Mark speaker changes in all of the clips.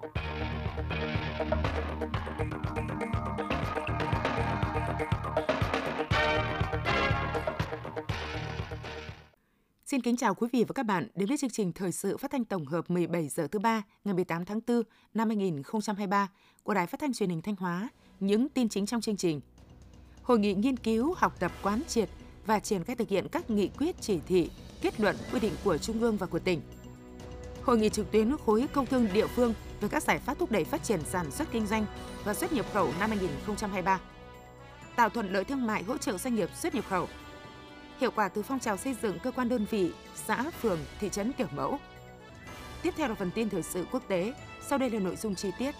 Speaker 1: Xin kính chào quý vị và các bạn đến với chương trình thời sự phát thanh tổng hợp 17 giờ thứ ba ngày 18 tháng 4 năm 2023 của Đài Phát thanh Truyền hình Thanh Hóa. Những tin chính trong chương trình. Hội nghị nghiên cứu, học tập quán triệt và triển khai thực hiện các nghị quyết chỉ thị, kết luận quy định của Trung ương và của tỉnh. Hội nghị trực tuyến khối công thương địa phương về các giải pháp thúc đẩy phát triển sản xuất kinh doanh và xuất nhập khẩu năm 2023. Tạo thuận lợi thương mại hỗ trợ doanh nghiệp xuất nhập khẩu hiệu quả từ phong trào xây dựng cơ quan đơn vị, xã, phường, thị trấn kiểu mẫu. Tiếp theo là phần tin thời sự quốc tế, sau đây là nội dung chi tiết.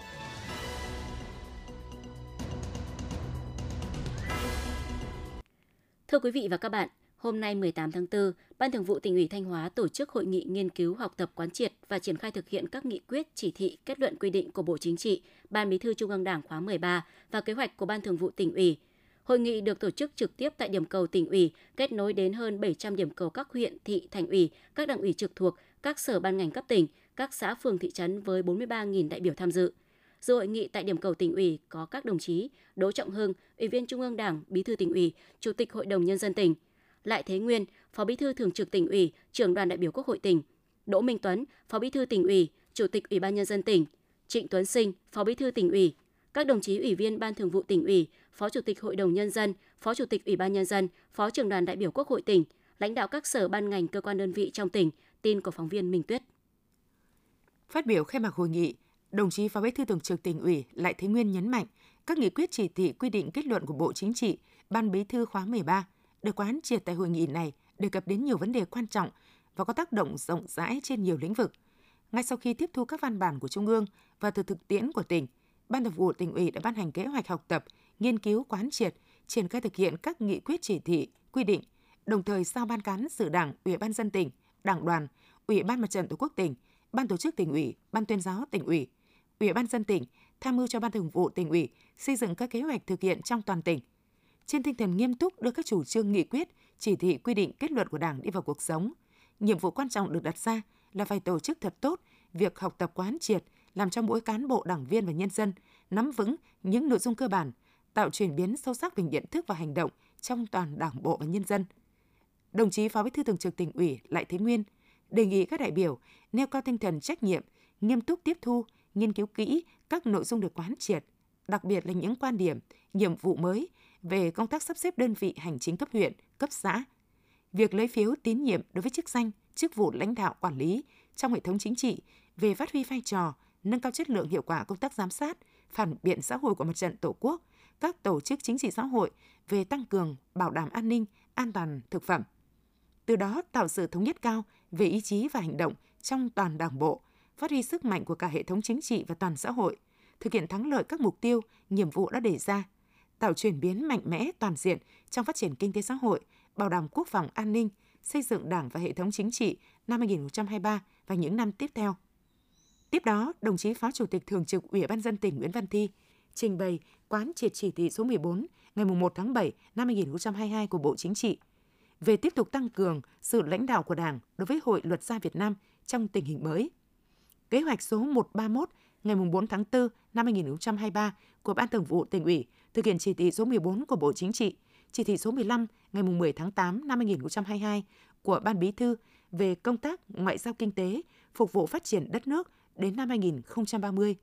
Speaker 2: Thưa quý vị và các bạn, hôm nay 18 tháng 4, Ban Thường vụ tỉnh ủy Thanh Hóa tổ chức hội nghị nghiên cứu học tập quán triệt và triển khai thực hiện các nghị quyết, chỉ thị, kết luận quy định của Bộ Chính trị, Ban Bí thư Trung ương Đảng khóa 13 và kế hoạch của Ban Thường vụ tỉnh ủy Hội nghị được tổ chức trực tiếp tại điểm cầu tỉnh ủy, kết nối đến hơn 700 điểm cầu các huyện, thị, thành ủy, các đảng ủy trực thuộc, các sở ban ngành cấp tỉnh, các xã phường thị trấn với 43.000 đại biểu tham dự. Dự hội nghị tại điểm cầu tỉnh ủy có các đồng chí Đỗ Trọng Hưng, Ủy viên Trung ương Đảng, Bí thư tỉnh ủy, Chủ tịch Hội đồng nhân dân tỉnh, lại Thế Nguyên, Phó Bí thư Thường trực tỉnh ủy, Trưởng đoàn đại biểu Quốc hội tỉnh, Đỗ Minh Tuấn, Phó Bí thư tỉnh ủy, Chủ tịch Ủy ban nhân dân tỉnh, Trịnh Tuấn Sinh, Phó Bí thư tỉnh ủy, các đồng chí ủy viên Ban Thường vụ tỉnh ủy, Phó Chủ tịch Hội đồng Nhân dân, Phó Chủ tịch Ủy ban Nhân dân, Phó trưởng đoàn đại biểu Quốc hội tỉnh, lãnh đạo các sở ban ngành cơ quan đơn vị trong tỉnh, tin của phóng viên Minh Tuyết.
Speaker 1: Phát biểu khai mạc hội nghị, đồng chí Phó Bí thư Thường trực tỉnh ủy Lại Thế Nguyên nhấn mạnh các nghị quyết chỉ thị quy định kết luận của Bộ Chính trị, Ban Bí thư khóa 13 được quán triệt tại hội nghị này đề cập đến nhiều vấn đề quan trọng và có tác động rộng rãi trên nhiều lĩnh vực. Ngay sau khi tiếp thu các văn bản của Trung ương và từ thực tiễn của tỉnh, Ban Thường vụ tỉnh ủy đã ban hành kế hoạch học tập, nghiên cứu quán triệt, triển khai thực hiện các nghị quyết chỉ thị, quy định, đồng thời giao ban cán sự Đảng, Ủy ban dân tỉnh, Đảng đoàn, Ủy ban Mặt trận Tổ quốc tỉnh, Ban tổ chức tỉnh ủy, Ban tuyên giáo tỉnh ủy, Ủy ban dân tỉnh tham mưu cho Ban Thường vụ tỉnh ủy xây dựng các kế hoạch thực hiện trong toàn tỉnh. Trên tinh thần nghiêm túc đưa các chủ trương nghị quyết, chỉ thị quy định kết luận của Đảng đi vào cuộc sống, nhiệm vụ quan trọng được đặt ra là phải tổ chức thật tốt việc học tập quán triệt, làm cho mỗi cán bộ đảng viên và nhân dân nắm vững những nội dung cơ bản, tạo chuyển biến sâu sắc về nhận thức và hành động trong toàn đảng bộ và nhân dân. Đồng chí Phó Bí thư Thường trực tỉnh ủy Lại Thế Nguyên đề nghị các đại biểu nêu cao tinh thần trách nhiệm, nghiêm túc tiếp thu, nghiên cứu kỹ các nội dung được quán triệt, đặc biệt là những quan điểm, nhiệm vụ mới về công tác sắp xếp đơn vị hành chính cấp huyện, cấp xã. Việc lấy phiếu tín nhiệm đối với chức danh, chức vụ lãnh đạo quản lý trong hệ thống chính trị về phát huy vai trò, nâng cao chất lượng hiệu quả công tác giám sát, phản biện xã hội của mặt trận Tổ quốc, các tổ chức chính trị xã hội về tăng cường bảo đảm an ninh, an toàn thực phẩm. Từ đó tạo sự thống nhất cao về ý chí và hành động trong toàn đảng bộ, phát huy sức mạnh của cả hệ thống chính trị và toàn xã hội, thực hiện thắng lợi các mục tiêu, nhiệm vụ đã đề ra, tạo chuyển biến mạnh mẽ toàn diện trong phát triển kinh tế xã hội, bảo đảm quốc phòng an ninh, xây dựng Đảng và hệ thống chính trị năm 2023 và những năm tiếp theo. Tiếp đó, đồng chí Phó Chủ tịch Thường trực Ủy ban dân tỉnh Nguyễn Văn Thi trình bày quán triệt chỉ thị số 14 ngày 1 tháng 7 năm 2022 của Bộ Chính trị về tiếp tục tăng cường sự lãnh đạo của Đảng đối với Hội Luật gia Việt Nam trong tình hình mới. Kế hoạch số 131 ngày 4 tháng 4 năm 2023 của Ban Thường vụ tỉnh ủy thực hiện chỉ thị số 14 của Bộ Chính trị, chỉ thị số 15 ngày 10 tháng 8 năm 2022 của Ban Bí thư về công tác ngoại giao kinh tế phục vụ phát triển đất nước đến năm 2030.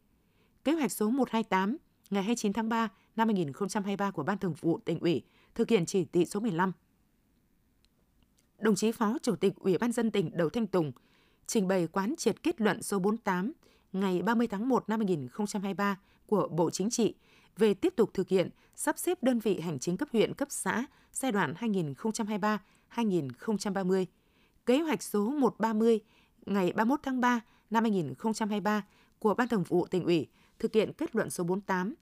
Speaker 1: Kế hoạch số 128 ngày 29 tháng 3 năm 2023 của Ban Thường vụ tỉnh ủy thực hiện chỉ thị số 15. Đồng chí Phó Chủ tịch Ủy ban dân tỉnh Đầu Thanh Tùng trình bày quán triệt kết luận số 48 ngày 30 tháng 1 năm 2023 của Bộ Chính trị về tiếp tục thực hiện sắp xếp đơn vị hành chính cấp huyện, cấp xã giai đoạn 2023-2030. Kế hoạch số 130 ngày 31 tháng 3 năm 2023 của Ban Thường vụ tỉnh ủy thực hiện kết luận số 48,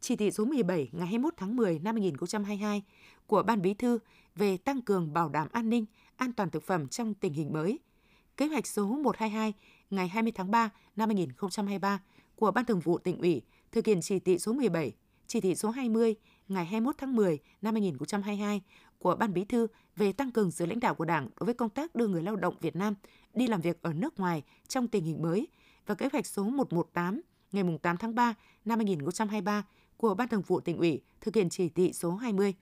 Speaker 1: chỉ thị số 17 ngày 21 tháng 10 năm 2022 của Ban Bí thư về tăng cường bảo đảm an ninh, an toàn thực phẩm trong tình hình mới. Kế hoạch số 122 ngày 20 tháng 3 năm 2023 của Ban Thường vụ tỉnh ủy thực hiện chỉ thị số 17, chỉ thị số 20 ngày 21 tháng 10 năm 2022 của Ban Bí thư về tăng cường sự lãnh đạo của Đảng đối với công tác đưa người lao động Việt Nam đi làm việc ở nước ngoài trong tình hình mới và kế hoạch số 118 ngày 8 tháng 3 năm 2023 của Ban Thường vụ tỉnh ủy thực hiện chỉ thị số 20.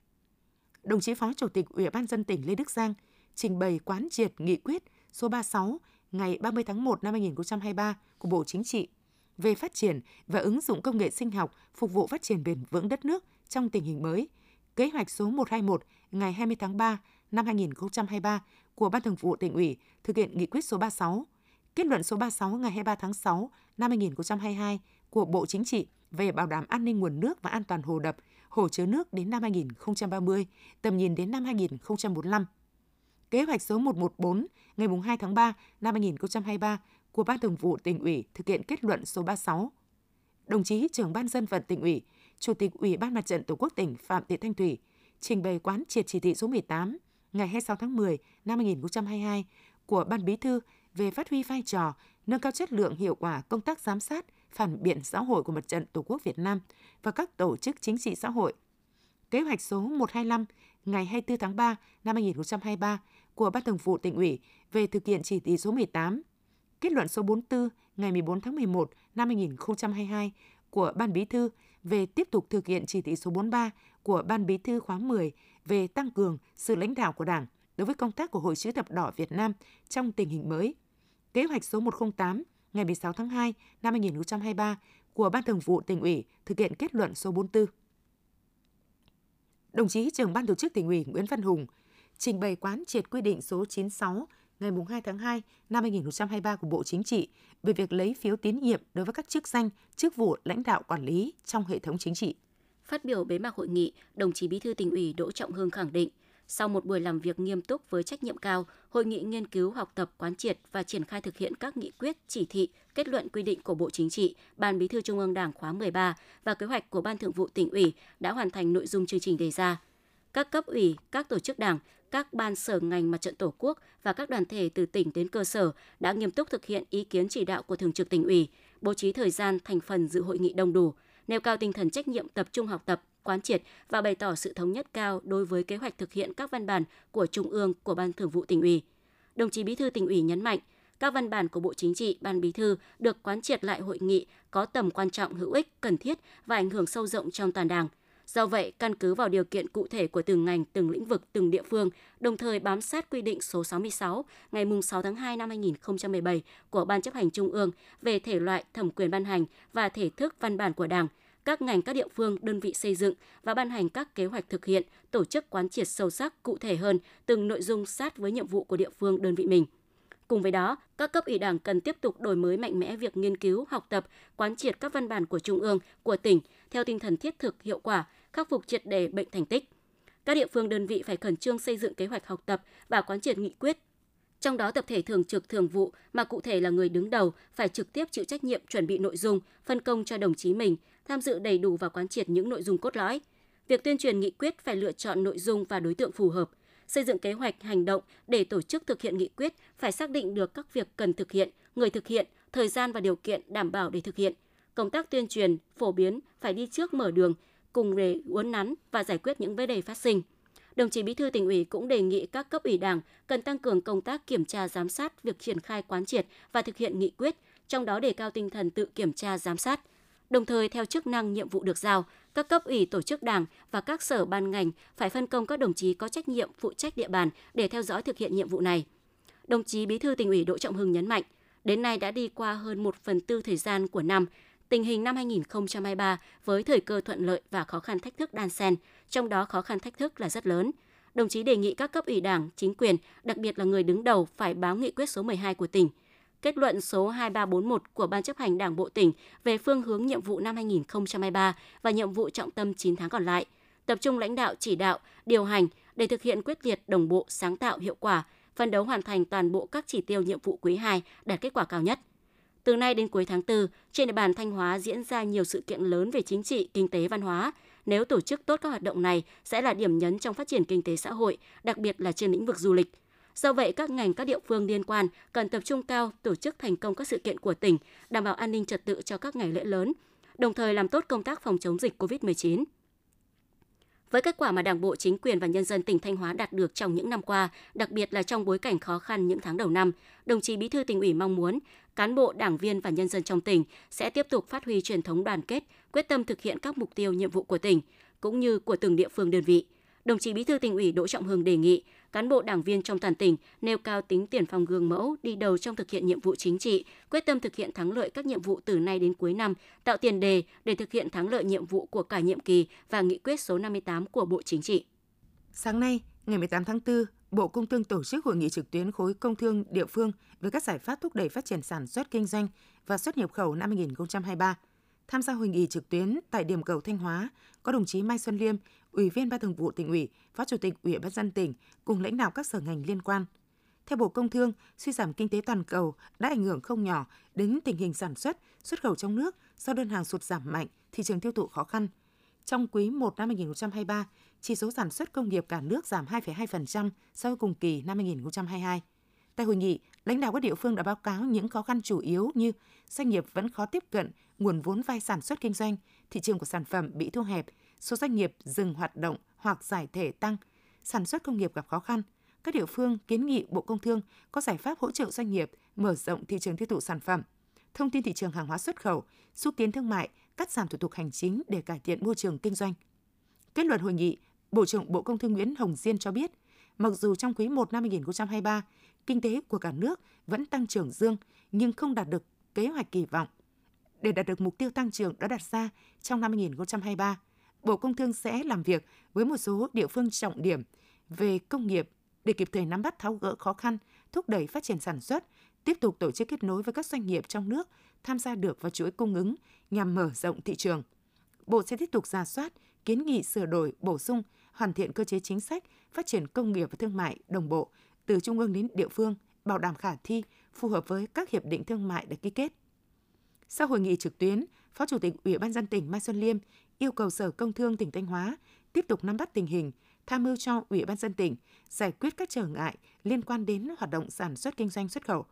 Speaker 1: Đồng chí Phó Chủ tịch Ủy ban dân tỉnh Lê Đức Giang trình bày quán triệt nghị quyết số 36 ngày 30 tháng 1 năm 2023 của Bộ Chính trị về phát triển và ứng dụng công nghệ sinh học phục vụ phát triển bền vững đất nước trong tình hình mới. Kế hoạch số 121 ngày 20 tháng 3 năm 2023 của Ban Thường vụ tỉnh ủy thực hiện nghị quyết số 36, kết luận số 36 ngày 23 tháng 6 năm 2022 của Bộ Chính trị về bảo đảm an ninh nguồn nước và an toàn hồ đập, hồ chứa nước đến năm 2030, tầm nhìn đến năm 2045. Kế hoạch số 114 ngày 2 tháng 3 năm 2023 của Ban Thường vụ tỉnh ủy thực hiện kết luận số 36. Đồng chí trưởng ban dân vận tỉnh ủy, Chủ tịch Ủy ban Mặt trận Tổ quốc tỉnh Phạm Thị Thanh Thủy trình bày quán triệt chỉ thị số 18 ngày 26 tháng 10 năm 2022 của Ban Bí thư về phát huy vai trò, nâng cao chất lượng hiệu quả công tác giám sát, phản biện xã hội của Mặt trận Tổ quốc Việt Nam và các tổ chức chính trị xã hội. Kế hoạch số 125 ngày 24 tháng 3 năm 2023 của Ban Thường vụ tỉnh ủy về thực hiện chỉ thị số 18, kết luận số 44 ngày 14 tháng 11 năm 2022 của Ban Bí thư về tiếp tục thực hiện chỉ thị số 43 của Ban Bí thư khóa 10 về tăng cường sự lãnh đạo của Đảng đối với công tác của Hội chữ thập đỏ Việt Nam trong tình hình mới. Kế hoạch số 108 ngày 16 tháng 2 năm 2023 của Ban Thường vụ tỉnh ủy thực hiện kết luận số 44. Đồng chí trưởng ban tổ chức tỉnh ủy Nguyễn Văn Hùng trình bày quán triệt quy định số 96 ngày 2 tháng 2 năm 2023 của Bộ Chính trị về việc lấy phiếu tín nhiệm đối với các chức danh, chức vụ lãnh đạo quản lý trong hệ thống chính trị.
Speaker 2: Phát biểu bế mạc hội nghị, đồng chí Bí thư tỉnh ủy Đỗ Trọng Hưng khẳng định, sau một buổi làm việc nghiêm túc với trách nhiệm cao, hội nghị nghiên cứu học tập quán triệt và triển khai thực hiện các nghị quyết, chỉ thị, kết luận quy định của Bộ Chính trị, Ban Bí thư Trung ương Đảng khóa 13 và kế hoạch của Ban Thường vụ tỉnh ủy đã hoàn thành nội dung chương trình đề ra. Các cấp ủy, các tổ chức đảng, các ban sở ngành mặt trận Tổ quốc và các đoàn thể từ tỉnh đến cơ sở đã nghiêm túc thực hiện ý kiến chỉ đạo của Thường trực tỉnh ủy, bố trí thời gian thành phần dự hội nghị đông đủ, nêu cao tinh thần trách nhiệm tập trung học tập, quán triệt và bày tỏ sự thống nhất cao đối với kế hoạch thực hiện các văn bản của Trung ương của Ban Thường vụ tỉnh ủy. Đồng chí Bí thư tỉnh ủy nhấn mạnh, các văn bản của Bộ Chính trị, Ban Bí thư được quán triệt lại hội nghị có tầm quan trọng hữu ích, cần thiết và ảnh hưởng sâu rộng trong toàn Đảng. Do vậy, căn cứ vào điều kiện cụ thể của từng ngành, từng lĩnh vực, từng địa phương, đồng thời bám sát quy định số 66 ngày 6 tháng 2 năm 2017 của Ban chấp hành Trung ương về thể loại thẩm quyền ban hành và thể thức văn bản của Đảng, các ngành các địa phương, đơn vị xây dựng và ban hành các kế hoạch thực hiện, tổ chức quán triệt sâu sắc cụ thể hơn từng nội dung sát với nhiệm vụ của địa phương đơn vị mình. Cùng với đó, các cấp ủy Đảng cần tiếp tục đổi mới mạnh mẽ việc nghiên cứu, học tập, quán triệt các văn bản của Trung ương, của tỉnh theo tinh thần thiết thực, hiệu quả, khắc phục triệt đề bệnh thành tích. Các địa phương đơn vị phải khẩn trương xây dựng kế hoạch học tập và quán triệt nghị quyết. Trong đó tập thể thường trực thường vụ mà cụ thể là người đứng đầu phải trực tiếp chịu trách nhiệm chuẩn bị nội dung, phân công cho đồng chí mình, tham dự đầy đủ và quán triệt những nội dung cốt lõi. Việc tuyên truyền nghị quyết phải lựa chọn nội dung và đối tượng phù hợp, xây dựng kế hoạch hành động để tổ chức thực hiện nghị quyết phải xác định được các việc cần thực hiện, người thực hiện, thời gian và điều kiện đảm bảo để thực hiện. Công tác tuyên truyền, phổ biến phải đi trước mở đường, cùng để uốn nắn và giải quyết những vấn đề phát sinh. Đồng chí Bí thư tỉnh ủy cũng đề nghị các cấp ủy Đảng cần tăng cường công tác kiểm tra giám sát việc triển khai quán triệt và thực hiện nghị quyết, trong đó đề cao tinh thần tự kiểm tra giám sát. Đồng thời theo chức năng nhiệm vụ được giao, các cấp ủy tổ chức Đảng và các sở ban ngành phải phân công các đồng chí có trách nhiệm phụ trách địa bàn để theo dõi thực hiện nhiệm vụ này. Đồng chí Bí thư tỉnh ủy Đỗ Trọng Hưng nhấn mạnh, đến nay đã đi qua hơn 1 phần tư thời gian của năm, tình hình năm 2023 với thời cơ thuận lợi và khó khăn thách thức đan xen, trong đó khó khăn thách thức là rất lớn. Đồng chí đề nghị các cấp ủy Đảng, chính quyền, đặc biệt là người đứng đầu phải báo nghị quyết số 12 của tỉnh, kết luận số 2341 của Ban chấp hành Đảng bộ tỉnh về phương hướng nhiệm vụ năm 2023 và nhiệm vụ trọng tâm 9 tháng còn lại, tập trung lãnh đạo chỉ đạo, điều hành để thực hiện quyết liệt, đồng bộ, sáng tạo, hiệu quả, phân đấu hoàn thành toàn bộ các chỉ tiêu nhiệm vụ quý 2 đạt kết quả cao nhất – từ nay đến cuối tháng 4, trên địa bàn Thanh Hóa diễn ra nhiều sự kiện lớn về chính trị, kinh tế, văn hóa. Nếu tổ chức tốt các hoạt động này sẽ là điểm nhấn trong phát triển kinh tế xã hội, đặc biệt là trên lĩnh vực du lịch. Do vậy, các ngành các địa phương liên quan cần tập trung cao tổ chức thành công các sự kiện của tỉnh, đảm bảo an ninh trật tự cho các ngày lễ lớn, đồng thời làm tốt công tác phòng chống dịch COVID-19. Với kết quả mà Đảng bộ, chính quyền và nhân dân tỉnh Thanh Hóa đạt được trong những năm qua, đặc biệt là trong bối cảnh khó khăn những tháng đầu năm, đồng chí Bí thư tỉnh ủy mong muốn cán bộ, đảng viên và nhân dân trong tỉnh sẽ tiếp tục phát huy truyền thống đoàn kết, quyết tâm thực hiện các mục tiêu nhiệm vụ của tỉnh cũng như của từng địa phương đơn vị. Đồng chí Bí thư tỉnh ủy Đỗ Trọng Hưng đề nghị cán bộ đảng viên trong toàn tỉnh nêu cao tính tiền phong gương mẫu, đi đầu trong thực hiện nhiệm vụ chính trị, quyết tâm thực hiện thắng lợi các nhiệm vụ từ nay đến cuối năm, tạo tiền đề để thực hiện thắng lợi nhiệm vụ của cả nhiệm kỳ và nghị quyết số 58 của Bộ Chính trị.
Speaker 1: Sáng nay, ngày 18 tháng 4, Bộ Công Thương tổ chức hội nghị trực tuyến khối công thương địa phương về các giải pháp thúc đẩy phát triển sản xuất kinh doanh và xuất nhập khẩu năm 2023. Tham gia hội nghị trực tuyến tại điểm cầu Thanh Hóa có đồng chí Mai Xuân Liêm, Ủy viên Ban Thường vụ tỉnh ủy, Phó Chủ tịch Ủy ban dân tỉnh cùng lãnh đạo các sở ngành liên quan. Theo Bộ Công Thương, suy giảm kinh tế toàn cầu đã ảnh hưởng không nhỏ đến tình hình sản xuất, xuất khẩu trong nước do đơn hàng sụt giảm mạnh, thị trường tiêu thụ khó khăn. Trong quý 1 năm 2023, chỉ số sản xuất công nghiệp cả nước giảm 2,2% so với cùng kỳ năm 2022. Tại hội nghị, lãnh đạo các địa phương đã báo cáo những khó khăn chủ yếu như doanh nghiệp vẫn khó tiếp cận nguồn vốn vay sản xuất kinh doanh, thị trường của sản phẩm bị thu hẹp, số doanh nghiệp dừng hoạt động hoặc giải thể tăng, sản xuất công nghiệp gặp khó khăn. Các địa phương kiến nghị Bộ Công Thương có giải pháp hỗ trợ doanh nghiệp mở rộng thị trường tiêu thụ sản phẩm, thông tin thị trường hàng hóa xuất khẩu, xúc tiến thương mại, cắt giảm thủ tục hành chính để cải thiện môi trường kinh doanh. Kết luận hội nghị, Bộ trưởng Bộ Công Thương Nguyễn Hồng Diên cho biết, mặc dù trong quý 1 năm 2023, kinh tế của cả nước vẫn tăng trưởng dương nhưng không đạt được kế hoạch kỳ vọng. Để đạt được mục tiêu tăng trưởng đã đặt ra trong năm 2023, Bộ Công Thương sẽ làm việc với một số địa phương trọng điểm về công nghiệp để kịp thời nắm bắt tháo gỡ khó khăn, thúc đẩy phát triển sản xuất, tiếp tục tổ chức kết nối với các doanh nghiệp trong nước tham gia được vào chuỗi cung ứng nhằm mở rộng thị trường. Bộ sẽ tiếp tục ra soát, kiến nghị sửa đổi, bổ sung, hoàn thiện cơ chế chính sách, phát triển công nghiệp và thương mại đồng bộ từ trung ương đến địa phương, bảo đảm khả thi, phù hợp với các hiệp định thương mại đã ký kết. Sau hội nghị trực tuyến, Phó Chủ tịch Ủy ban dân tỉnh Mai Xuân Liêm yêu cầu Sở Công Thương tỉnh Thanh Hóa tiếp tục nắm bắt tình hình, tham mưu cho Ủy ban dân tỉnh giải quyết các trở ngại liên quan đến hoạt động sản xuất kinh doanh xuất khẩu.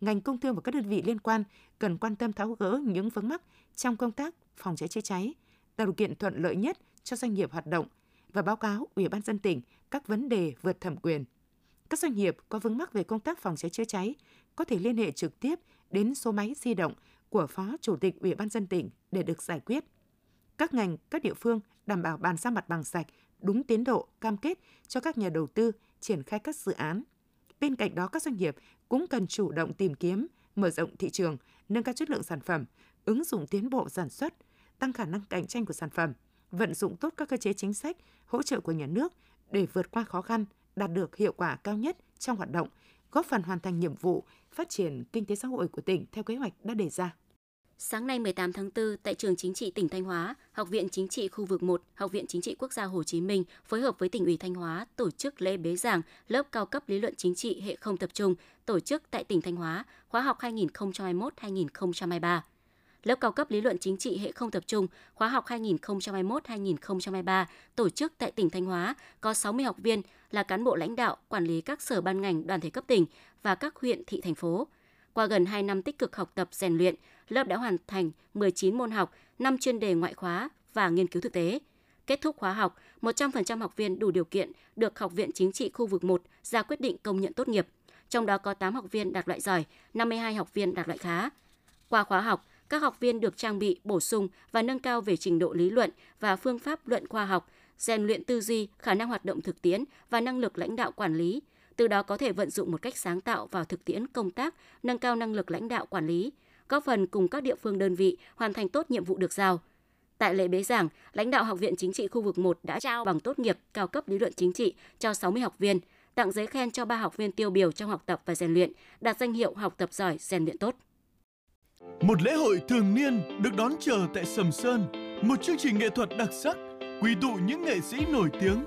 Speaker 1: Ngành công thương và các đơn vị liên quan cần quan tâm tháo gỡ những vướng mắc trong công tác phòng cháy chữa cháy, tạo điều kiện thuận lợi nhất cho doanh nghiệp hoạt động và báo cáo Ủy ban dân tỉnh các vấn đề vượt thẩm quyền. Các doanh nghiệp có vướng mắc về công tác phòng cháy chữa cháy có thể liên hệ trực tiếp đến số máy di động của Phó Chủ tịch Ủy ban dân tỉnh để được giải quyết. Các ngành, các địa phương đảm bảo bàn giao mặt bằng sạch, đúng tiến độ, cam kết cho các nhà đầu tư triển khai các dự án. Bên cạnh đó, các doanh nghiệp cũng cần chủ động tìm kiếm, mở rộng thị trường, nâng cao chất lượng sản phẩm, ứng dụng tiến bộ sản xuất, tăng khả năng cạnh tranh của sản phẩm, vận dụng tốt các cơ chế chính sách, hỗ trợ của nhà nước để vượt qua khó khăn, đạt được hiệu quả cao nhất trong hoạt động, góp phần hoàn thành nhiệm vụ phát triển kinh tế xã hội của tỉnh theo kế hoạch đã đề ra.
Speaker 2: Sáng nay 18 tháng 4, tại trường chính trị tỉnh Thanh Hóa, Học viện Chính trị khu vực 1, Học viện Chính trị Quốc gia Hồ Chí Minh phối hợp với tỉnh ủy Thanh Hóa tổ chức lễ bế giảng lớp cao cấp lý luận chính trị hệ không tập trung tổ chức tại tỉnh Thanh Hóa, khóa học 2021-2023. Lớp cao cấp lý luận chính trị hệ không tập trung khóa học 2021-2023 tổ chức tại tỉnh Thanh Hóa có 60 học viên là cán bộ lãnh đạo, quản lý các sở ban ngành đoàn thể cấp tỉnh và các huyện thị thành phố. Qua gần 2 năm tích cực học tập rèn luyện, lớp đã hoàn thành 19 môn học, 5 chuyên đề ngoại khóa và nghiên cứu thực tế. Kết thúc khóa học, 100% học viên đủ điều kiện được Học viện Chính trị khu vực 1 ra quyết định công nhận tốt nghiệp. Trong đó có 8 học viên đạt loại giỏi, 52 học viên đạt loại khá. Qua khóa học, các học viên được trang bị, bổ sung và nâng cao về trình độ lý luận và phương pháp luận khoa học, rèn luyện tư duy, khả năng hoạt động thực tiễn và năng lực lãnh đạo quản lý, từ đó có thể vận dụng một cách sáng tạo vào thực tiễn công tác, nâng cao năng lực lãnh đạo quản lý, góp phần cùng các địa phương đơn vị hoàn thành tốt nhiệm vụ được giao. Tại lễ bế giảng, lãnh đạo Học viện Chính trị khu vực 1 đã trao bằng tốt nghiệp cao cấp lý luận chính trị cho 60 học viên, tặng giấy khen cho ba học viên tiêu biểu trong học tập và rèn luyện, đạt danh hiệu học tập giỏi, rèn luyện tốt.
Speaker 3: Một lễ hội thường niên được đón chờ tại Sầm Sơn, một chương trình nghệ thuật đặc sắc, quy tụ những nghệ sĩ nổi tiếng.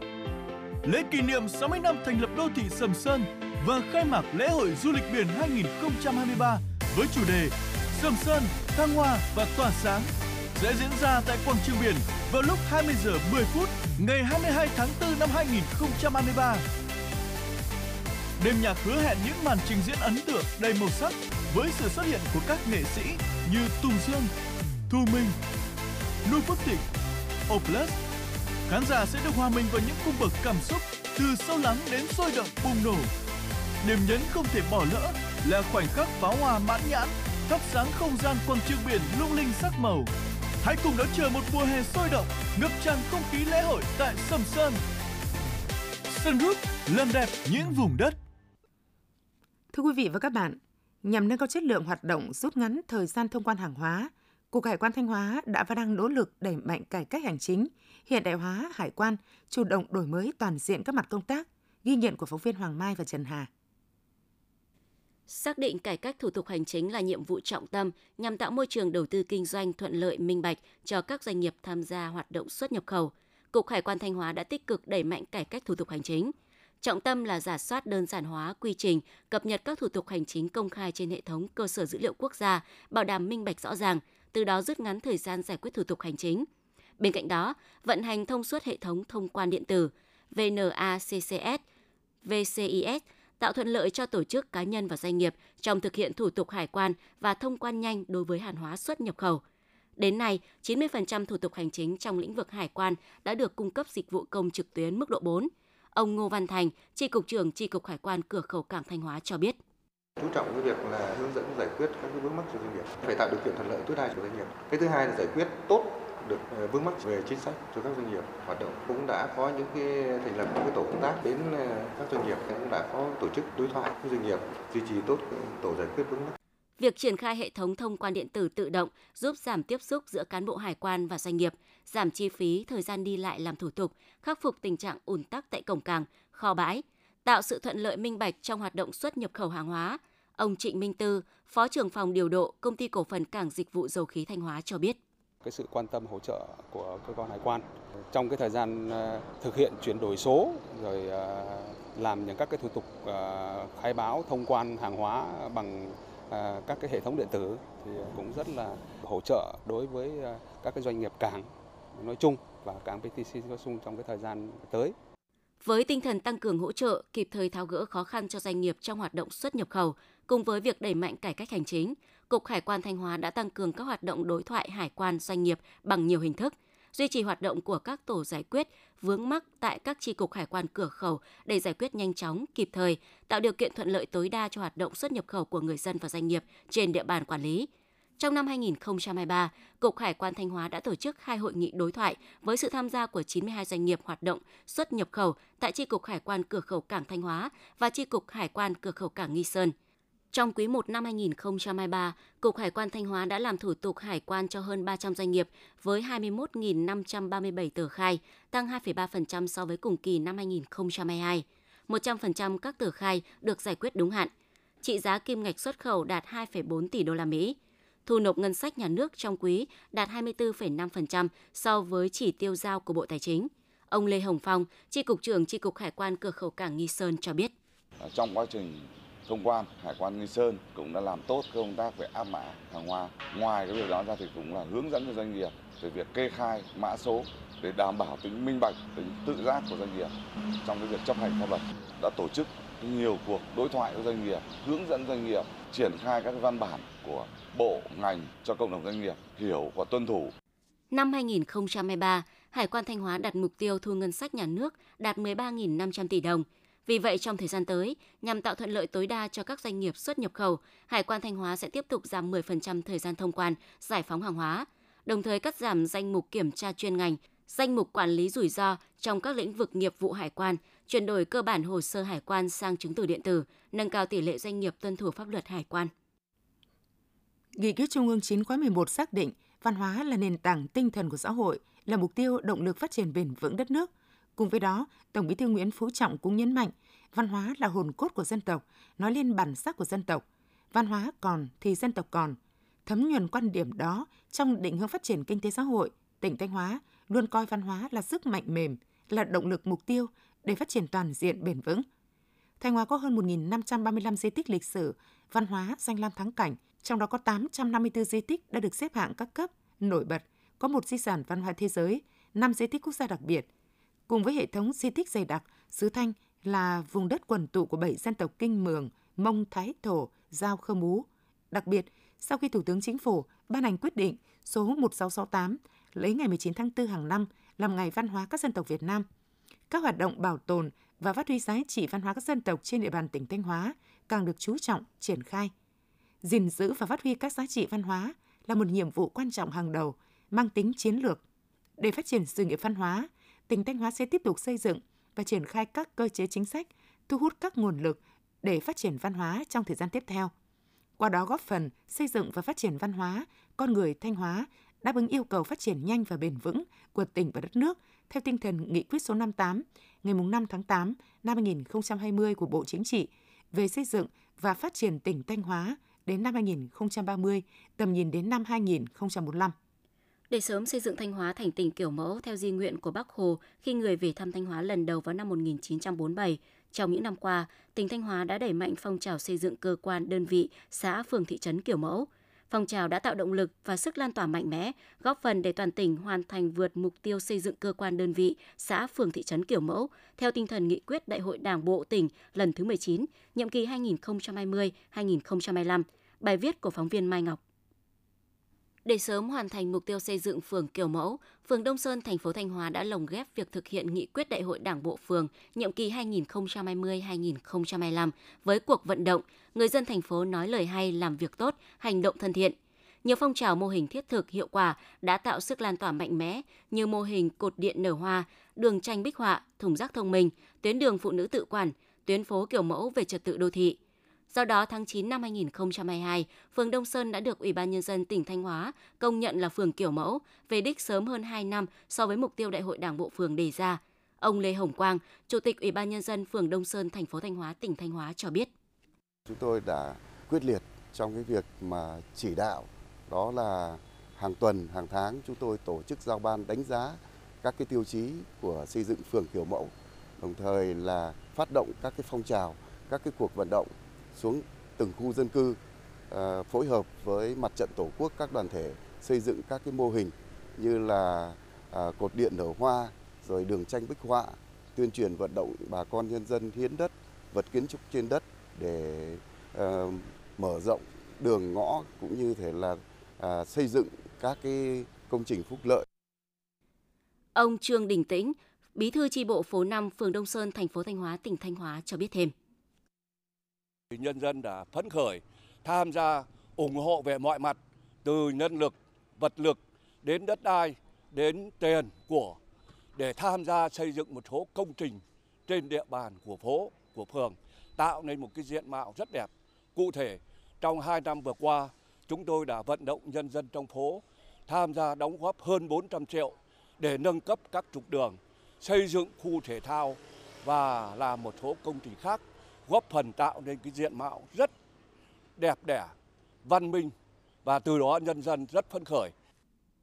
Speaker 3: Lễ kỷ niệm 60 năm thành lập đô thị Sầm Sơn và khai mạc lễ hội du lịch biển 2023 với chủ đề Sầm Sơn, thăng hoa và tỏa sáng sẽ diễn ra tại quảng trường biển vào lúc 20 giờ 10 phút ngày 22 tháng 4 năm 2023. Đêm nhạc hứa hẹn những màn trình diễn ấn tượng đầy màu sắc với sự xuất hiện của các nghệ sĩ như Tùng Dương, Thu Minh, Lưu Phước Thịnh, Oplus, Khán giả sẽ được hòa mình vào những cung bậc cảm xúc từ sâu lắng đến sôi động bùng nổ. Điểm nhấn không thể bỏ lỡ là khoảnh khắc pháo hoa mãn nhãn, thắp sáng không gian quảng trường biển lung linh sắc màu. Hãy cùng đón chờ một mùa hè sôi động, ngập tràn không khí lễ hội tại Sầm Sơn. Sun Group, làm đẹp những vùng đất.
Speaker 1: Thưa quý vị và các bạn, nhằm nâng cao chất lượng hoạt động rút ngắn thời gian thông quan hàng hóa, Cục Hải quan Thanh Hóa đã và đang nỗ lực đẩy mạnh cải cách hành chính, hiện đại hóa hải quan, chủ động đổi mới toàn diện các mặt công tác, ghi nhận của phóng viên Hoàng Mai và Trần Hà.
Speaker 2: Xác định cải cách thủ tục hành chính là nhiệm vụ trọng tâm nhằm tạo môi trường đầu tư kinh doanh thuận lợi minh bạch cho các doanh nghiệp tham gia hoạt động xuất nhập khẩu. Cục Hải quan Thanh Hóa đã tích cực đẩy mạnh cải cách thủ tục hành chính. Trọng tâm là giả soát đơn giản hóa quy trình, cập nhật các thủ tục hành chính công khai trên hệ thống cơ sở dữ liệu quốc gia, bảo đảm minh bạch rõ ràng, từ đó rút ngắn thời gian giải quyết thủ tục hành chính. Bên cạnh đó, vận hành thông suốt hệ thống thông quan điện tử VNACCS, VCIS tạo thuận lợi cho tổ chức cá nhân và doanh nghiệp trong thực hiện thủ tục hải quan và thông quan nhanh đối với hàng hóa xuất nhập khẩu. Đến nay, 90% thủ tục hành chính trong lĩnh vực hải quan đã được cung cấp dịch vụ công trực tuyến mức độ 4. Ông Ngô Văn Thành, Tri Cục trưởng Tri Cục Hải quan Cửa khẩu Cảng Thanh Hóa cho biết.
Speaker 4: Chú trọng cái việc là hướng dẫn giải quyết các cái vướng mắc cho doanh nghiệp phải tạo điều kiện thuận lợi tối đa cho doanh nghiệp. Cái thứ hai là giải quyết tốt được ờ, vướng mắc về chính sách cho các doanh nghiệp hoạt động. Cũng đã có những cái thành lập những cái tổ công tác đến ờ, các doanh nghiệp cũng đã có tổ chức đối thoại với doanh nghiệp duy trì tốt tổ giải quyết vướng mắc.
Speaker 2: Việc triển khai hệ thống thông quan điện tử tự động giúp giảm tiếp xúc giữa cán bộ hải quan và doanh nghiệp, giảm chi phí, thời gian đi lại làm thủ tục, khắc phục tình trạng ùn tắc tại cổng cảng, kho bãi, tạo sự thuận lợi minh bạch trong hoạt động xuất nhập khẩu hàng hóa. Ông Trịnh Minh Tư, Phó trưởng phòng điều độ Công ty Cổ phần Cảng Dịch vụ Dầu khí Thanh Hóa cho biết
Speaker 5: cái sự quan tâm hỗ trợ của cơ quan hải quan trong cái thời gian ờ, thực hiện chuyển đổi số rồi ờ, làm những các cái thủ tục ờ, khai báo thông quan hàng hóa bằng các cái hệ thống điện tử thì cũng rất là hỗ trợ đối với các cái doanh nghiệp cảng nói chung và cảng PTC nói chung trong cái thời gian tới.
Speaker 2: Với tinh thần tăng cường hỗ trợ, kịp thời tháo gỡ khó khăn cho doanh nghiệp trong hoạt động xuất nhập khẩu, cùng với việc đẩy mạnh cải cách hành chính, Cục Hải quan Thanh Hóa đã tăng cường các hoạt động đối thoại hải quan doanh nghiệp bằng nhiều hình thức, duy trì hoạt động của các tổ giải quyết vướng mắc tại các tri cục hải quan cửa khẩu để giải quyết nhanh chóng, kịp thời, tạo điều kiện thuận lợi tối đa cho hoạt động xuất nhập khẩu của người dân và doanh nghiệp trên địa bàn quản lý. Trong năm 2023, Cục Hải quan Thanh Hóa đã tổ chức hai hội nghị đối thoại với sự tham gia của 92 doanh nghiệp hoạt động xuất nhập khẩu tại Tri Cục Hải quan Cửa khẩu Cảng Thanh Hóa và Tri Cục Hải quan Cửa khẩu Cảng Nghi Sơn. Trong quý 1 năm 2023, Cục Hải quan Thanh Hóa đã làm thủ tục hải quan cho hơn 300 doanh nghiệp với 21.537 tờ khai, tăng 2,3% so với cùng kỳ năm 2022. 100% các tờ khai được giải quyết đúng hạn. Trị giá kim ngạch xuất khẩu đạt 2,4 tỷ đô la Mỹ. Thu nộp ngân sách nhà nước trong quý đạt 24,5% so với chỉ tiêu giao của Bộ Tài chính. Ông Lê Hồng Phong, Tri cục trưởng Tri cục Hải quan cửa khẩu cảng Nghi Sơn cho biết.
Speaker 6: Trong quá trình thông quan hải quan nghi sơn cũng đã làm tốt công tác về áp mã hàng hóa ngoài cái việc đó ra thì cũng là hướng dẫn cho doanh nghiệp về việc kê khai mã số để đảm bảo tính minh bạch tính tự giác của doanh nghiệp trong cái việc chấp hành pháp luật đã tổ chức nhiều cuộc đối thoại với doanh nghiệp hướng dẫn doanh nghiệp triển khai các văn bản của bộ ngành cho cộng đồng doanh nghiệp hiểu và tuân thủ.
Speaker 2: Năm 2023, Hải quan Thanh Hóa đặt mục tiêu thu ngân sách nhà nước đạt 13.500 tỷ đồng, vì vậy, trong thời gian tới, nhằm tạo thuận lợi tối đa cho các doanh nghiệp xuất nhập khẩu, Hải quan Thanh Hóa sẽ tiếp tục giảm 10% thời gian thông quan, giải phóng hàng hóa, đồng thời cắt giảm danh mục kiểm tra chuyên ngành, danh mục quản lý rủi ro trong các lĩnh vực nghiệp vụ hải quan, chuyển đổi cơ bản hồ sơ hải quan sang chứng từ điện tử, nâng cao tỷ lệ doanh nghiệp tuân thủ pháp luật hải quan.
Speaker 1: Nghị quyết Trung ương 9 khóa 11 xác định văn hóa là nền tảng tinh thần của xã hội, là mục tiêu động lực phát triển bền vững đất nước, Cùng với đó, Tổng Bí thư Nguyễn Phú Trọng cũng nhấn mạnh, văn hóa là hồn cốt của dân tộc, nói lên bản sắc của dân tộc. Văn hóa còn thì dân tộc còn. Thấm nhuần quan điểm đó trong định hướng phát triển kinh tế xã hội, tỉnh Thanh Hóa luôn coi văn hóa là sức mạnh mềm, là động lực mục tiêu để phát triển toàn diện bền vững. Thanh Hóa có hơn 1.535 di tích lịch sử, văn hóa, danh lam thắng cảnh, trong đó có 854 di tích đã được xếp hạng các cấp, nổi bật, có một di sản văn hóa thế giới, 5 di tích quốc gia đặc biệt – Cùng với hệ thống di tích dày đặc, xứ Thanh là vùng đất quần tụ của bảy dân tộc Kinh Mường, Mông, Thái, Thổ, Giao, Khơ Mú. Đặc biệt, sau khi Thủ tướng Chính phủ ban hành quyết định số 1668 lấy ngày 19 tháng 4 hàng năm làm Ngày Văn hóa các dân tộc Việt Nam. Các hoạt động bảo tồn và phát huy giá trị văn hóa các dân tộc trên địa bàn tỉnh Thanh Hóa càng được chú trọng, triển khai. gìn giữ và phát huy các giá trị văn hóa là một nhiệm vụ quan trọng hàng đầu, mang tính chiến lược. Để phát triển sự nghiệp văn hóa, tỉnh Thanh Hóa sẽ tiếp tục xây dựng và triển khai các cơ chế chính sách, thu hút các nguồn lực để phát triển văn hóa trong thời gian tiếp theo. Qua đó góp phần xây dựng và phát triển văn hóa, con người Thanh Hóa đáp ứng yêu cầu phát triển nhanh và bền vững của tỉnh và đất nước theo tinh thần nghị quyết số 58 ngày 5 tháng 8 năm 2020 của Bộ Chính trị về xây dựng và phát triển tỉnh Thanh Hóa đến năm 2030, tầm nhìn đến năm 2045.
Speaker 2: Để sớm xây dựng Thanh Hóa thành tỉnh kiểu mẫu theo di nguyện của Bác Hồ khi người về thăm Thanh Hóa lần đầu vào năm 1947, trong những năm qua, tỉnh Thanh Hóa đã đẩy mạnh phong trào xây dựng cơ quan, đơn vị, xã, phường, thị trấn kiểu mẫu. Phong trào đã tạo động lực và sức lan tỏa mạnh mẽ, góp phần để toàn tỉnh hoàn thành vượt mục tiêu xây dựng cơ quan đơn vị, xã, phường, thị trấn kiểu mẫu theo tinh thần nghị quyết Đại hội Đảng bộ tỉnh lần thứ 19, nhiệm kỳ 2020-2025. Bài viết của phóng viên Mai Ngọc. Để sớm hoàn thành mục tiêu xây dựng phường kiểu mẫu, phường Đông Sơn, thành phố Thanh Hóa đã lồng ghép việc thực hiện nghị quyết đại hội Đảng bộ phường nhiệm kỳ 2020-2025 với cuộc vận động người dân thành phố nói lời hay, làm việc tốt, hành động thân thiện. Nhiều phong trào mô hình thiết thực hiệu quả đã tạo sức lan tỏa mạnh mẽ như mô hình cột điện nở hoa, đường tranh bích họa, thùng rác thông minh, tuyến đường phụ nữ tự quản, tuyến phố kiểu mẫu về trật tự đô thị – Do đó, tháng 9 năm 2022, phường Đông Sơn đã được Ủy ban Nhân dân tỉnh Thanh Hóa công nhận là phường kiểu mẫu, về đích sớm hơn 2 năm so với mục tiêu Đại hội Đảng bộ phường đề ra. Ông Lê Hồng Quang, Chủ tịch Ủy ban Nhân dân phường Đông Sơn, thành phố Thanh Hóa, tỉnh Thanh Hóa cho biết.
Speaker 7: Chúng tôi đã quyết liệt trong cái việc mà chỉ đạo đó là hàng tuần, hàng tháng chúng tôi tổ chức giao ban đánh giá các cái tiêu chí của xây dựng phường kiểu mẫu, đồng thời là phát động các cái phong trào, các cái cuộc vận động xuống từng khu dân cư à, phối hợp với mặt trận tổ quốc các đoàn thể xây dựng các cái mô hình như là à, cột điện nở hoa rồi đường tranh bích họa tuyên truyền vận động bà con nhân dân hiến đất vật kiến trúc trên đất để à, mở rộng đường ngõ cũng như thể là xây dựng các cái công trình phúc lợi.
Speaker 2: Ông Trương Đình Tĩnh, Bí thư chi bộ phố 5 phường Đông Sơn, thành phố Thanh Hóa, tỉnh Thanh Hóa cho biết thêm.
Speaker 8: Nhân dân đã phấn khởi tham gia ủng hộ về mọi mặt từ nhân lực, vật lực đến đất đai, đến tiền của để tham gia xây dựng một số công trình trên địa bàn của phố, của phường tạo nên một cái diện mạo rất đẹp. Cụ thể, trong 2 năm vừa qua, chúng tôi đã vận động nhân dân trong phố tham gia đóng góp hơn 400 triệu để nâng cấp các trục đường, xây dựng khu thể thao và làm một số công trình khác góp phần tạo nên cái diện mạo rất đẹp đẽ, văn minh và từ đó nhân dân rất phấn khởi.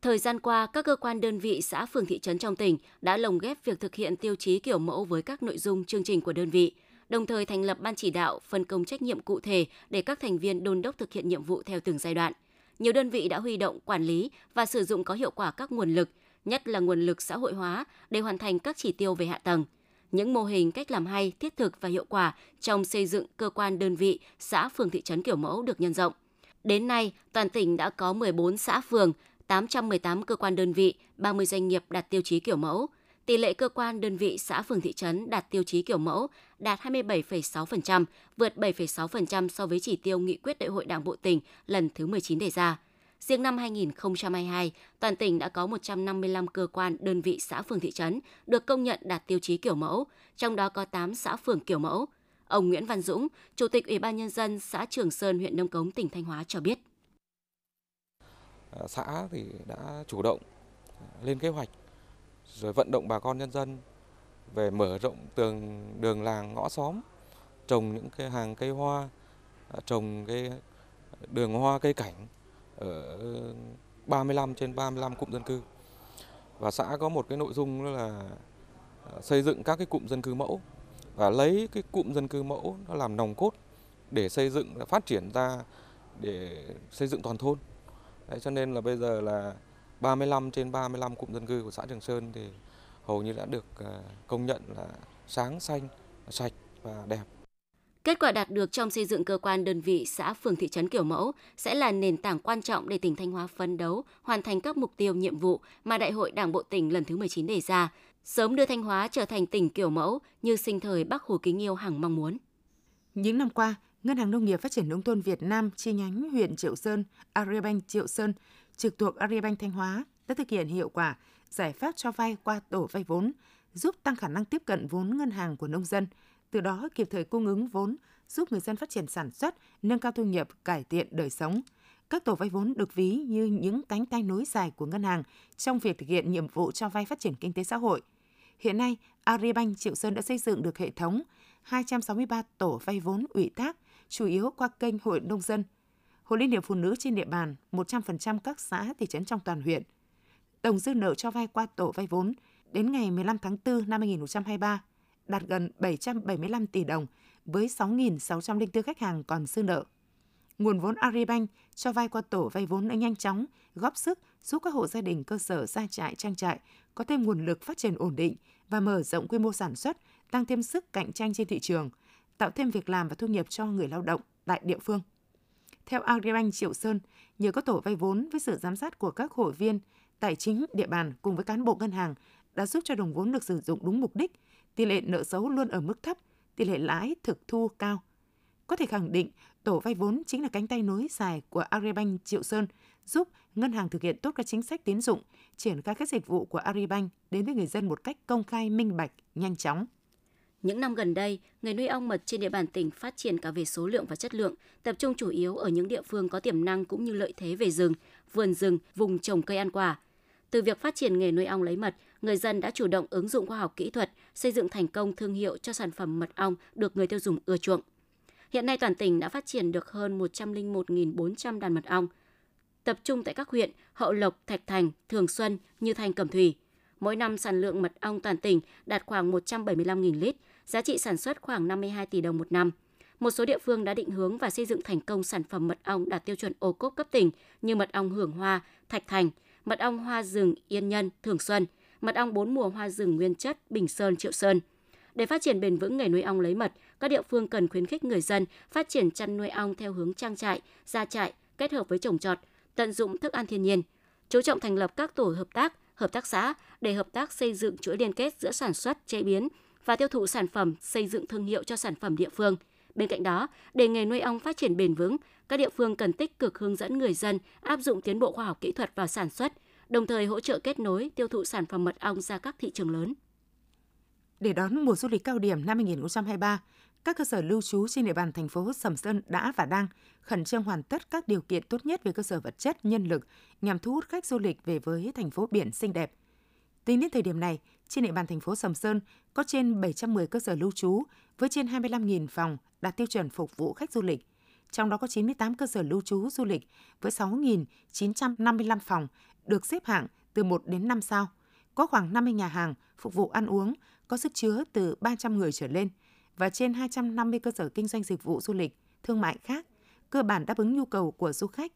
Speaker 2: Thời gian qua, các cơ quan đơn vị xã phường thị trấn trong tỉnh đã lồng ghép việc thực hiện tiêu chí kiểu mẫu với các nội dung chương trình của đơn vị, đồng thời thành lập ban chỉ đạo phân công trách nhiệm cụ thể để các thành viên đôn đốc thực hiện nhiệm vụ theo từng giai đoạn. Nhiều đơn vị đã huy động, quản lý và sử dụng có hiệu quả các nguồn lực, nhất là nguồn lực xã hội hóa để hoàn thành các chỉ tiêu về hạ tầng – những mô hình cách làm hay, thiết thực và hiệu quả trong xây dựng cơ quan đơn vị, xã phường thị trấn kiểu mẫu được nhân rộng. Đến nay, toàn tỉnh đã có 14 xã phường, 818 cơ quan đơn vị, 30 doanh nghiệp đạt tiêu chí kiểu mẫu. Tỷ lệ cơ quan đơn vị xã phường thị trấn đạt tiêu chí kiểu mẫu đạt 27,6%, vượt 7,6% so với chỉ tiêu nghị quyết đại hội Đảng bộ tỉnh lần thứ 19 đề ra. Riêng năm 2022, toàn tỉnh đã có 155 cơ quan, đơn vị xã phường thị trấn được công nhận đạt tiêu chí kiểu mẫu, trong đó có 8 xã phường kiểu mẫu. Ông Nguyễn Văn Dũng, Chủ tịch Ủy ban Nhân dân xã Trường Sơn, huyện Nông Cống, tỉnh Thanh Hóa cho biết.
Speaker 9: À, xã thì đã chủ động lên kế hoạch rồi vận động bà con nhân dân về mở rộng tường đường làng ngõ xóm, trồng những cái hàng cây hoa, à, trồng cái đường hoa cây cảnh ở 35 trên 35 cụm dân cư. Và xã có một cái nội dung là ờ, xây dựng các cái cụm dân cư mẫu và lấy cái cụm dân cư mẫu nó làm nòng cốt để xây dựng phát triển ra để xây dựng toàn thôn. Đấy, cho nên là bây giờ là 35 trên 35 cụm dân cư của xã Trường Sơn thì hầu như đã được ờ, công nhận là sáng xanh, sạch và đẹp.
Speaker 2: Kết quả đạt được trong xây dựng cơ quan đơn vị xã phường thị trấn kiểu mẫu sẽ là nền tảng quan trọng để tỉnh Thanh Hóa phấn đấu hoàn thành các mục tiêu nhiệm vụ mà Đại hội Đảng bộ tỉnh lần thứ 19 đề ra, sớm đưa Thanh Hóa trở thành tỉnh kiểu mẫu như sinh thời Bác Hồ kính yêu hằng mong muốn.
Speaker 1: Những năm qua, Ngân hàng Nông nghiệp Phát triển Nông thôn Việt Nam chi nhánh huyện Triệu Sơn, Agribank Triệu Sơn, trực thuộc Agribank Thanh Hóa đã thực hiện hiệu quả giải pháp cho vay qua tổ vay vốn, giúp tăng khả năng tiếp cận vốn ngân hàng của nông dân, từ đó kịp thời cung ứng vốn, giúp người dân phát triển sản xuất, nâng cao thu nhập, cải thiện đời sống. Các tổ vay vốn được ví như những cánh tay nối dài của ngân hàng trong việc thực hiện nhiệm vụ cho vay phát triển kinh tế xã hội. Hiện nay, Agribank Triệu Sơn đã xây dựng được hệ thống 263 tổ vay vốn ủy thác, chủ yếu qua kênh hội nông dân. Hội Liên hiệp Phụ nữ trên địa bàn 100% các xã thị trấn trong toàn huyện. Tổng dư nợ cho vay qua tổ vay vốn đến ngày 15 tháng 4 năm 2023 đạt gần 775 tỷ đồng với 6.604 khách hàng còn dư nợ. Nguồn vốn Agribank cho vay qua tổ vay vốn đã nhanh chóng góp sức giúp các hộ gia đình cơ sở gia trại trang trại có thêm nguồn lực phát triển ổn định và mở rộng quy mô sản xuất, tăng thêm sức cạnh tranh trên thị trường, tạo thêm việc làm và thu nhập cho người lao động tại địa phương. Theo Agribank Triệu Sơn, nhờ có tổ vay vốn với sự giám sát của các hội viên, tài chính địa bàn cùng với cán bộ ngân hàng đã giúp cho đồng vốn được sử dụng đúng mục đích, tỷ lệ nợ xấu luôn ở mức thấp, tỷ lệ lãi thực thu cao. Có thể khẳng định, tổ vay vốn chính là cánh tay nối dài của Agribank Triệu Sơn, giúp ngân hàng thực hiện tốt các chính sách tín dụng, triển khai các dịch vụ của Agribank đến với người dân một cách công khai, minh bạch, nhanh chóng.
Speaker 2: Những năm gần đây, nghề nuôi ong mật trên địa bàn tỉnh phát triển cả về số lượng và chất lượng, tập trung chủ yếu ở những địa phương có tiềm năng cũng như lợi thế về rừng, vườn rừng, vùng trồng cây ăn quả. Từ việc phát triển nghề nuôi ong lấy mật, người dân đã chủ động ứng dụng khoa học kỹ thuật, xây dựng thành công thương hiệu cho sản phẩm mật ong được người tiêu dùng ưa chuộng. Hiện nay toàn tỉnh đã phát triển được hơn 101.400 đàn mật ong, tập trung tại các huyện Hậu Lộc, Thạch Thành, Thường Xuân, Như Thanh, Cẩm Thủy. Mỗi năm sản lượng mật ong toàn tỉnh đạt khoảng 175.000 lít, giá trị sản xuất khoảng 52 tỷ đồng một năm. Một số địa phương đã định hướng và xây dựng thành công sản phẩm mật ong đạt tiêu chuẩn ô cốp cấp tỉnh như mật ong hưởng hoa, Thạch Thành, mật ong hoa rừng Yên Nhân, Thường Xuân, mật ong bốn mùa hoa rừng nguyên chất Bình Sơn, Triệu Sơn. Để phát triển bền vững nghề nuôi ong lấy mật, các địa phương cần khuyến khích người dân phát triển chăn nuôi ong theo hướng trang trại, gia trại kết hợp với trồng trọt, tận dụng thức ăn thiên nhiên. Chú trọng thành lập các tổ hợp tác, hợp tác xã để hợp tác xây dựng chuỗi liên kết giữa sản xuất, chế biến và tiêu thụ sản phẩm, xây dựng thương hiệu cho sản phẩm địa phương. Bên cạnh đó, để nghề nuôi ong phát triển bền vững, các địa phương cần tích cực hướng dẫn người dân áp dụng tiến bộ khoa học kỹ thuật vào sản xuất, đồng thời hỗ trợ kết nối tiêu thụ sản phẩm mật ong ra các thị trường lớn.
Speaker 1: Để đón mùa du lịch cao điểm năm 2023, các cơ sở lưu trú trên địa bàn thành phố Sầm Sơn đã và đang khẩn trương hoàn tất các điều kiện tốt nhất về cơ sở vật chất, nhân lực nhằm thu hút khách du lịch về với thành phố biển xinh đẹp. Tính đến thời điểm này, trên địa bàn thành phố Sầm Sơn có trên 710 cơ sở lưu trú với trên 25.000 phòng đạt tiêu chuẩn phục vụ khách du lịch. Trong đó có 98 cơ sở lưu trú du lịch với 6.955 phòng được xếp hạng từ 1 đến 5 sao. Có khoảng 50 nhà hàng phục vụ ăn uống có sức chứa từ 300 người trở lên và trên 250 cơ sở kinh doanh dịch vụ du lịch, thương mại khác, cơ bản đáp ứng nhu cầu của du khách.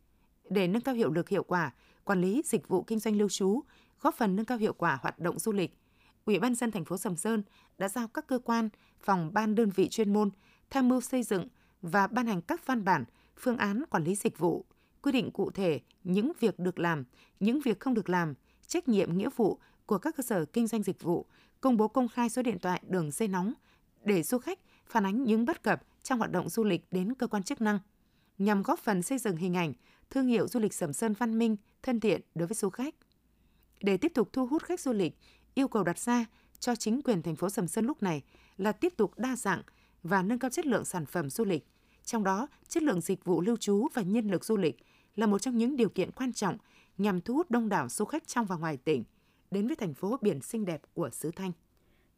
Speaker 1: Để nâng cao hiệu lực hiệu quả, quản lý dịch vụ kinh doanh lưu trú, góp phần nâng cao hiệu quả hoạt động du lịch, Ủy ban dân thành phố Sầm Sơn đã giao các cơ quan, phòng ban đơn vị chuyên môn tham mưu xây dựng và ban hành các văn bản, phương án quản lý dịch vụ, quy định cụ thể những việc được làm, những việc không được làm, trách nhiệm nghĩa vụ của các cơ sở kinh doanh dịch vụ, công bố công khai số điện thoại đường dây nóng để du khách phản ánh những bất cập trong hoạt động du lịch đến cơ quan chức năng, nhằm góp phần xây dựng hình ảnh, thương hiệu du lịch Sầm Sơn văn minh, thân thiện đối với du khách. Để tiếp tục thu hút khách du lịch, yêu cầu đặt ra cho chính quyền thành phố Sầm Sơn lúc này là tiếp tục đa dạng và nâng cao chất lượng sản phẩm du lịch. Trong đó, chất lượng dịch vụ lưu trú và nhân lực du lịch là một trong những điều kiện quan trọng nhằm thu hút đông đảo du khách trong và ngoài tỉnh đến với thành phố biển xinh đẹp của xứ Thanh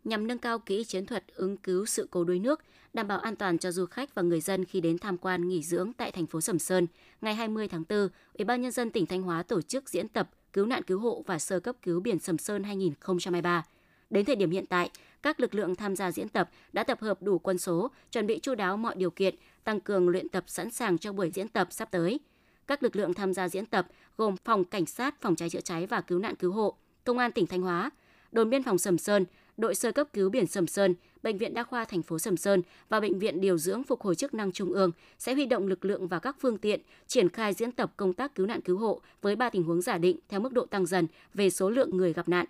Speaker 2: nhằm nâng cao kỹ chiến thuật ứng cứu sự cố đuối nước, đảm bảo an toàn cho du khách và người dân khi đến tham quan nghỉ dưỡng tại thành phố Sầm Sơn. Ngày 20 tháng 4, Ủy ban nhân dân tỉnh Thanh Hóa tổ chức diễn tập cứu nạn cứu hộ và sơ cấp cứu biển Sầm Sơn 2023. Đến thời điểm hiện tại, các lực lượng tham gia diễn tập đã tập hợp đủ quân số, chuẩn bị chu đáo mọi điều kiện, tăng cường luyện tập sẵn sàng cho buổi diễn tập sắp tới. Các lực lượng tham gia diễn tập gồm Phòng Cảnh sát, Phòng cháy chữa cháy và Cứu nạn cứu hộ, Công an tỉnh Thanh Hóa, Đồn biên phòng Sầm Sơn, đội sơ cấp cứu biển Sầm Sơn, Bệnh viện Đa khoa thành phố Sầm Sơn và Bệnh viện Điều dưỡng Phục hồi chức năng Trung ương sẽ huy động lực lượng và các phương tiện triển khai diễn tập công tác cứu nạn cứu hộ với ba tình huống giả định theo mức độ tăng dần về số lượng người gặp nạn.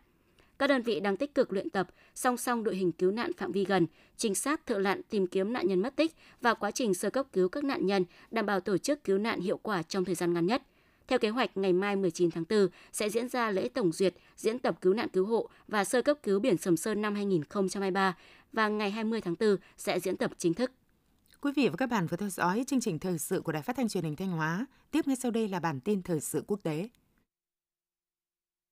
Speaker 2: Các đơn vị đang tích cực luyện tập song song đội hình cứu nạn phạm vi gần, trinh sát thợ lặn tìm kiếm nạn nhân mất tích và quá trình sơ cấp cứu các nạn nhân đảm bảo tổ chức cứu nạn hiệu quả trong thời gian ngắn nhất. Theo kế hoạch, ngày mai 19 tháng 4 sẽ diễn ra lễ tổng duyệt, diễn tập cứu nạn cứu hộ và sơ cấp cứu biển Sầm Sơn năm 2023 và ngày 20 tháng 4 sẽ diễn tập chính thức.
Speaker 1: Quý vị và các bạn vừa theo dõi chương trình thời sự của Đài Phát thanh Truyền hình Thanh Hóa. Tiếp ngay sau đây là bản tin thời sự quốc tế.